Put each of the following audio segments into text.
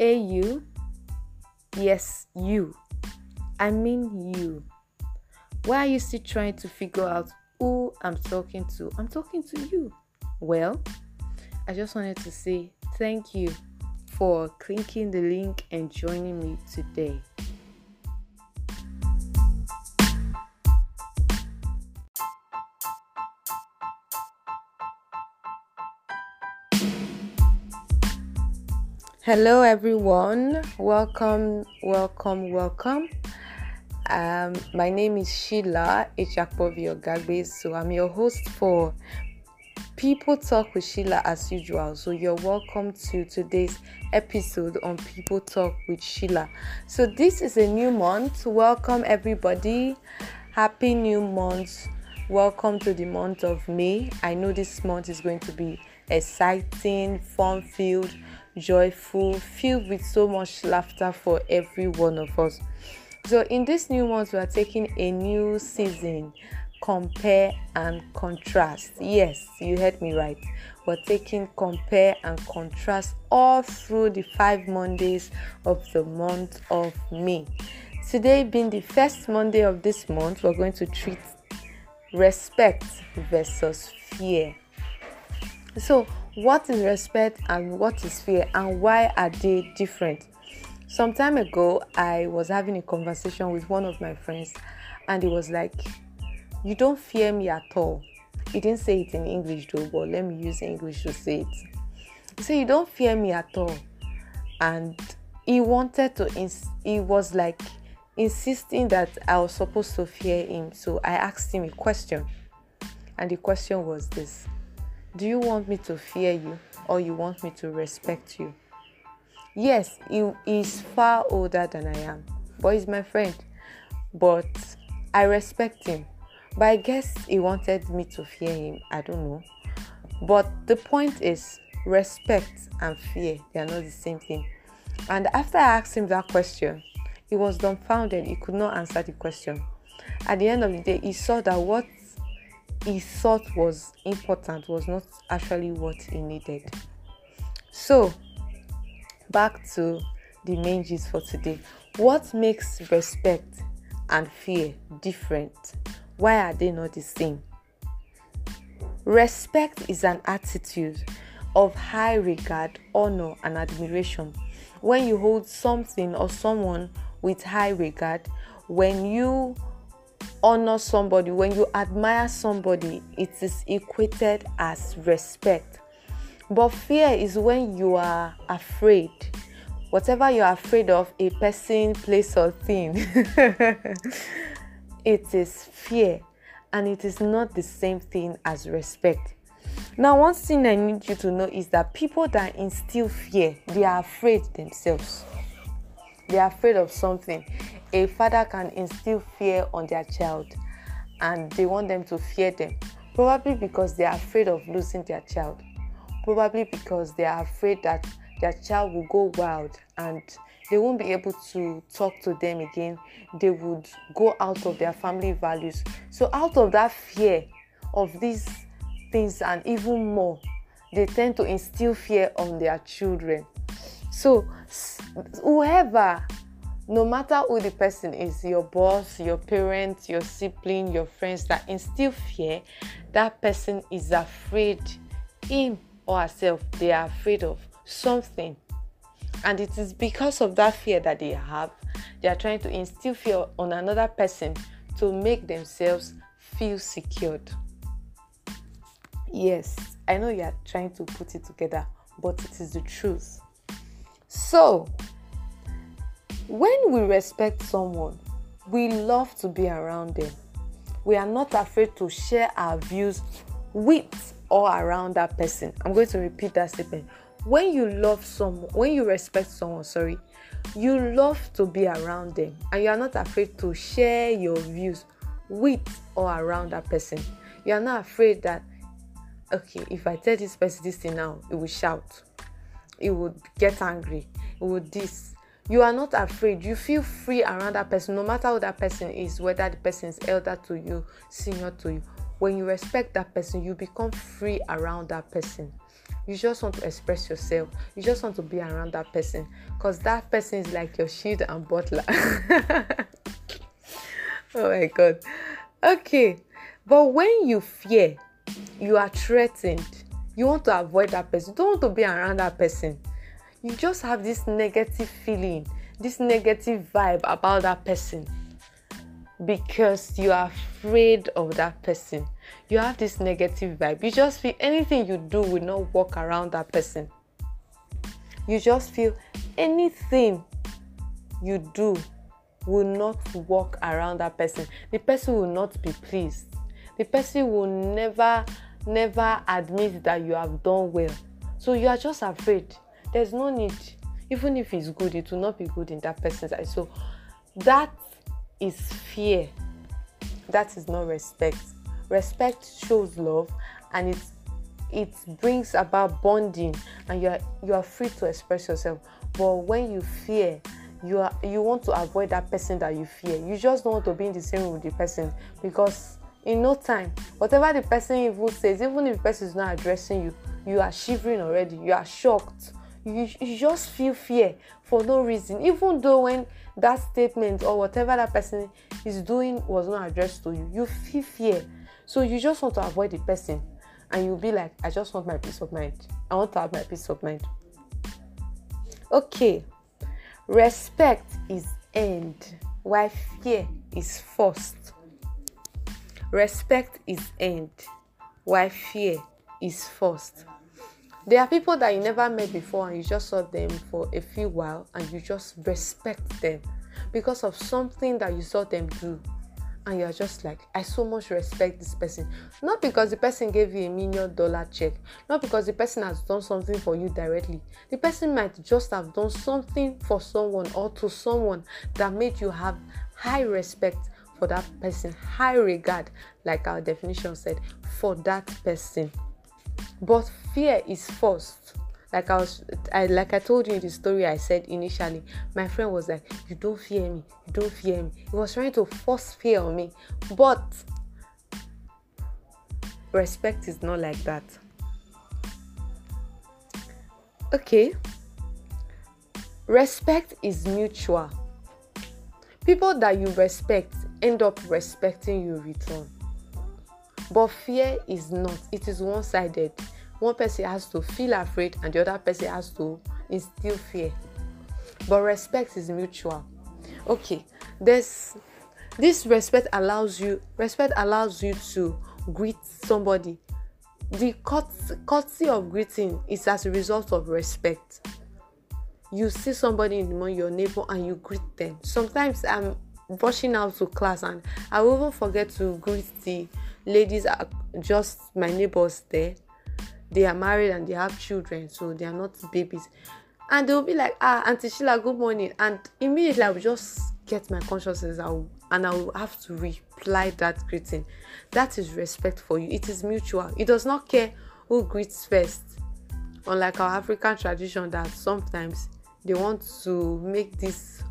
Hey, you. Yes, you. I mean you. Why are you still trying to figure out who I'm talking to? I'm talking to you. Well, I just wanted to say thank you for clicking the link and joining me today. Hello, everyone. Welcome, welcome, welcome. Um, my name is Sheila Echakpovi Ogagbe, so I'm your host for People Talk with Sheila as usual. So you're welcome to today's episode on People Talk with Sheila. So this is a new month. Welcome, everybody. Happy new month. Welcome to the month of May. I know this month is going to be exciting, fun filled joyful, filled with so much laughter for every one of us. So, in this new month, we are taking a new season compare and contrast. Yes, you heard me right. We're taking compare and contrast all through the five Mondays of the month of May. Today, being the first Monday of this month, we're going to treat respect versus fear. So, what is respect and what is fear and why are they different? Some time ago i was having a conversation with one of my friends and he was like you don't fear me at all. He didn't say it in english though but let me use english to say it. He said you don't fear me at all. And he wanted to ins- he was like insisting that i was supposed to fear him. So i asked him a question and the question was this do you want me to fear you or you want me to respect you? Yes, he is far older than I am, but he's my friend. But I respect him. But I guess he wanted me to fear him. I don't know. But the point is, respect and fear, they are not the same thing. And after I asked him that question, he was dumbfounded. He could not answer the question. At the end of the day, he saw that what he thought was important was not actually what he needed. So, back to the main gist for today. What makes respect and fear different? Why are they not the same? Respect is an attitude of high regard, honor, and admiration. When you hold something or someone with high regard, when you honor somebody, when you admire somebody, it is equated as respect. But fear is when you are afraid. Whatever you are afraid of, a person, place, or thing, it is fear. And it is not the same thing as respect. Now, one thing I need you to know is that people that instill fear, they are afraid themselves. They are afraid of something a father can instill fear on their child and they want them to fear them probably because they are afraid of losing their child probably because they are afraid that their child will go wild and they won't be able to talk to them again. They would go out of their family values. So out of that fear of these things and even more they tend to instill fear on their children. So whoever no matter who the person is your boss your parents your sibling your friends that instill fear that person is afraid him or herself they are afraid of something. And it is because of that fear that they have they are trying to instill fear on another person to make themselves feel secured. Yes i know you are trying to put it together but it is the truth. So when we respect someone, we love to be around them. We are not afraid to share our views with or around that person. I'm going to repeat that statement. When you love someone, when you respect someone, sorry, you love to be around them and you are not afraid to share your views with or around that person. You are not afraid that, okay, if I tell this person this thing now, it will shout, it will get angry, it would this, you are not afraid. You feel free around that person no matter who that person is whether the person is elder to you senior to you. When you respect that person you become free around that person. You just want to express yourself. You just want to be around that person. Because that person is like your shield and butler. Oh my god. Okay. But when you fear you are threatened you want to avoid that person. You don't want to be around that person you just have this negative feeling this negative vibe about that person because you are afraid of that person. You have this negative vibe. You just feel anything you do will not work around that person. You just feel anything you do will not work around that person. The person will not be pleased. The person will never, never admit that you have done well. So you are just afraid. There's no need. Even if it's good, it will not be good in that person's eyes. So that is fear. That is not respect. Respect shows love and it it brings about bonding and you are you are free to express yourself. But when you fear, you are you want to avoid that person that you fear. You just don't want to be in the same room with the person because in no time, whatever the person even says, even if the person is not addressing you, you are shivering already. You are shocked. You, just feel fear for no reason. Even though when that statement or whatever that person is doing was not addressed to you, you feel fear. So you just want to avoid the person and you'll be like, I just want my peace of mind. I want to have my peace of mind. Okay, respect is end, while fear is first. Respect is end, while fear is first. There are people that you never met before and you just saw them for a few while and you just respect them because of something that you saw them do. And you're just like i so much respect this person. Not because the person gave you a million dollar check not because the person has done something for you directly. The person might just have done something for someone or to someone that made you have high respect for that person high regard like our definition said for that person but fear is forced. like I was I like I told you in the story I said initially, my friend was like, You don't fear me, you don't fear me. He was trying to force fear on me. But respect is not like that. Okay. Respect is mutual. People that you respect end up respecting you return. But fear is not, it is one sided one person has to feel afraid and the other person has to instill fear. But respect is mutual. Okay there's this respect allows you respect allows you to greet somebody. The courtesy of greeting is as a result of respect. You see somebody in the morning your neighbor and you greet them. Sometimes i'm rushing out to class and i will even forget to greet the ladies are just my neighbors there they are married and they have children, so they are not babies. And they'll be like, ah, Auntie Sheila, good morning. And immediately I will just get my consciousness out and I will have to reply that greeting. That is respect for you. It is mutual. It does not care who greets first. Unlike our African tradition, that sometimes they want to make this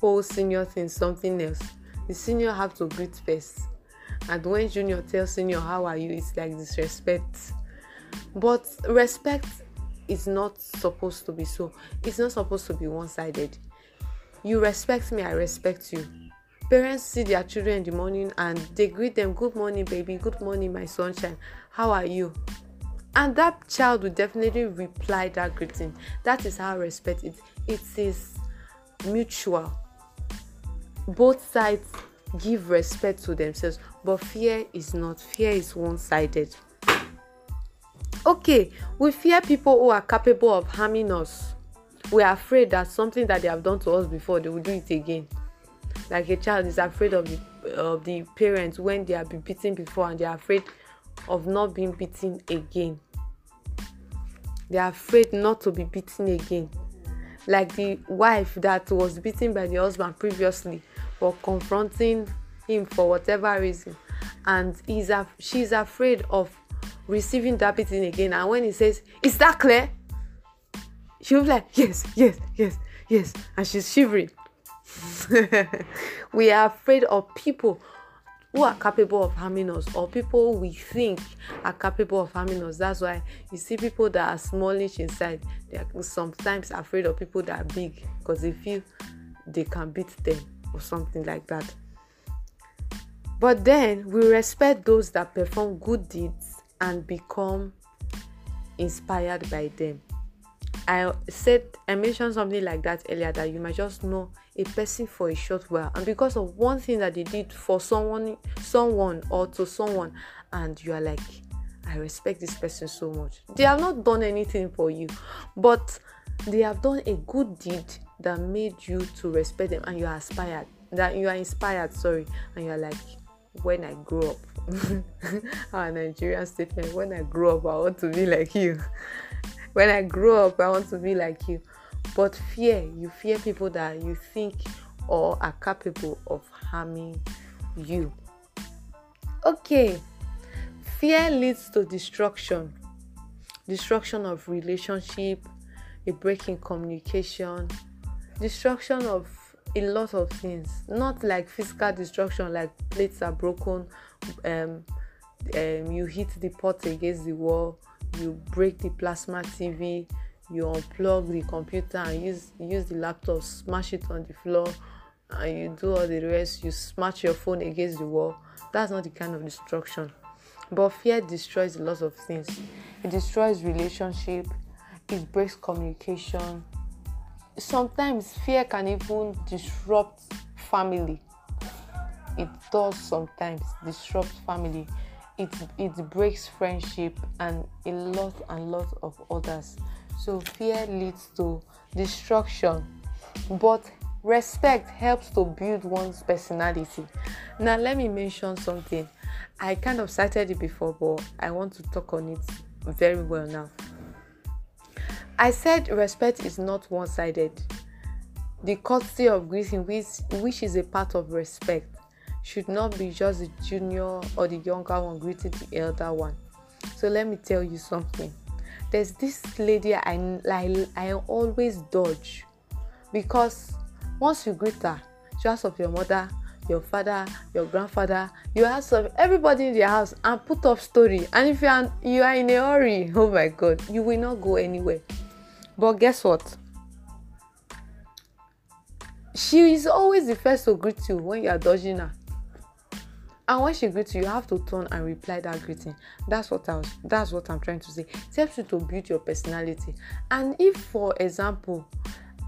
whole senior thing something else. The senior have to greet first. And when junior tells senior, How are you? It's like disrespect. But respect is not supposed to be so. It's not supposed to be one-sided. You respect me i respect you. Parents see their children in the morning and they greet them good morning baby. Good morning my sunshine. How are you? And that child will definitely reply that greeting. That is how respect it it is mutual. Both sides give respect to themselves but fear is not fear is one-sided Okay, we fear people who are capable of harming us. We are afraid that something that they have done to us before, they will do it again. Like a child is afraid of the of the parents when they have been beaten before and they are afraid of not being beaten again. They are afraid not to be beaten again. Like the wife that was beaten by the husband previously for confronting him for whatever reason, and he's af- she's afraid of receiving that beating again. And when he says is that clear? She'll be like yes yes yes yes. And she's shivering. We are afraid of people who are capable of harming us or people we think are capable of harming us. That's why you see people that are smallish inside they are sometimes afraid of people that are big because they feel they can beat them or something like that but then we respect those that perform good deeds and become inspired by them I said I mentioned something like that earlier that you might just know a person for a short while and because of one thing that they did for someone someone or to someone and you are like I respect this person so much. They have not done anything for you, but they have done a good deed that made you to respect them and you are inspired. That you are inspired, sorry, and you are like, when I grow up, our Nigerian statement, when I grow up, I want to be like you. when I grow up, I want to be like you. But fear, you fear people that you think or are capable of harming you. Okay, fear leads to destruction, destruction of relationship, a break in communication, destruction of a lot of things. Not like physical destruction, like plates are broken, um, um, you hit the pot against the wall, you break the plasma TV, you unplug the computer and use use the laptop, smash it on the floor, and you do all the rest. You smash your phone against the wall. That's not the kind of destruction. But fear destroys a lot of things. It destroys relationship. It breaks communication. Sometimes fear can even disrupt family. It does sometimes disrupt family. It it breaks friendship and a lot and lot of others. So fear leads to destruction. But respect helps to build one's personality. Now let me mention something. I kind of cited it before but i want to talk on it very well now i said respect is not one-sided the courtesy of greeting which, which is a part of respect should not be just the junior or the younger one greeting the elder one. So let me tell you something. There's this lady I, I, I always dodge because once you greet her, she asks of your mother, your father, your grandfather, you ask of everybody in the house and put up story. And if you are you are in a hurry, oh my god, you will not go anywhere. But guess what? She is always the first to greet you when you are dodging her. And when she greets you you have to turn and reply that greeting. That's what i was that's what i'm trying to say. It helps you to build your personality. And if for example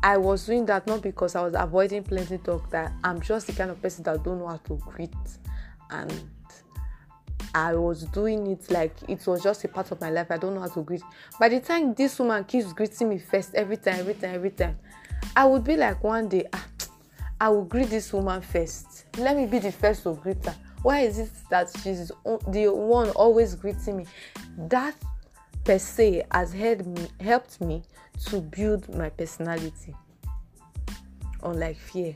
i was doing that not because i was avoiding plenty talk that i'm just the kind of person that don't know how to greet and I was doing it like it was just a part of my life. I don't know how to greet. By the time this woman keeps greeting me first, every time, every time, every time, I would be like one day, ah, I will greet this woman first. Let me be the first to greet her why is it that she's the one always greeting me that per se has helped me helped me to build my personality unlike fear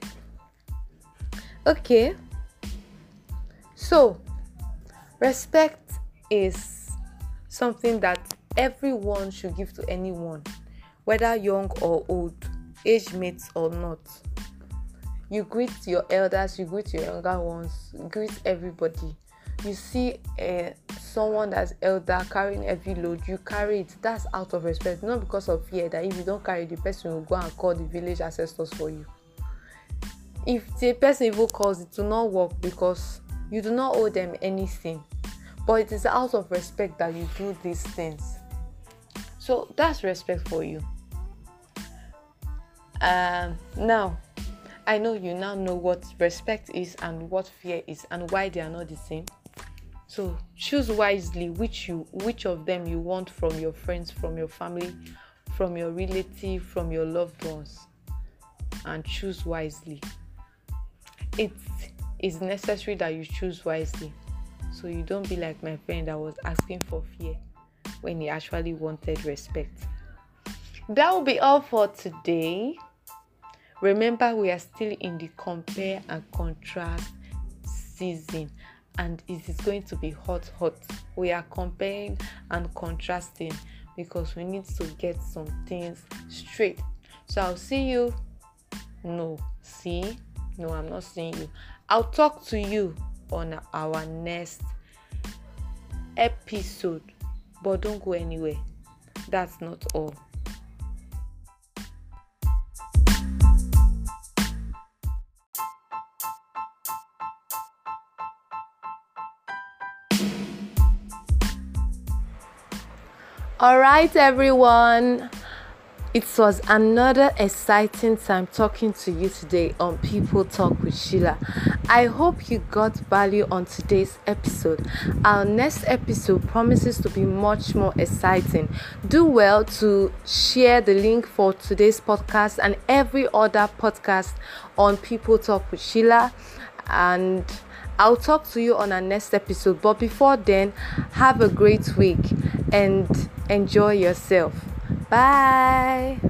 okay so respect is something that everyone should give to anyone whether young or old age mates or not. You greet your elders you greet your younger ones greet everybody. You see uh, someone that's elder carrying heavy load you carry it. That's out of respect. Not because of fear that if you don't carry the person will go and call the village ancestors for you. If the person even calls it will not work because you do not owe them anything but it is out of respect that you do these things so that's respect for you um now I know you now know what respect is and what fear is and why they are not the same. So choose wisely which you which of them you want from your friends, from your family, from your relative, from your loved ones. And choose wisely. It is necessary that you choose wisely. So you don't be like my friend that was asking for fear when he actually wanted respect. That will be all for today. Remember, we are still in the compare and contrast season, and it is going to be hot, hot. We are comparing and contrasting because we need to get some things straight. So I'll see you. No, see, no, I'm not seeing you. I'll talk to you on our next episode. But don't go anywhere. That's not all. All right, everyone. It was another exciting time talking to you today on People Talk with Sheila. I hope you got value on today's episode. Our next episode promises to be much more exciting. Do well to share the link for today's podcast and every other podcast on People Talk with Sheila. And I'll talk to you on our next episode. But before then, have a great week and enjoy yourself. Bye.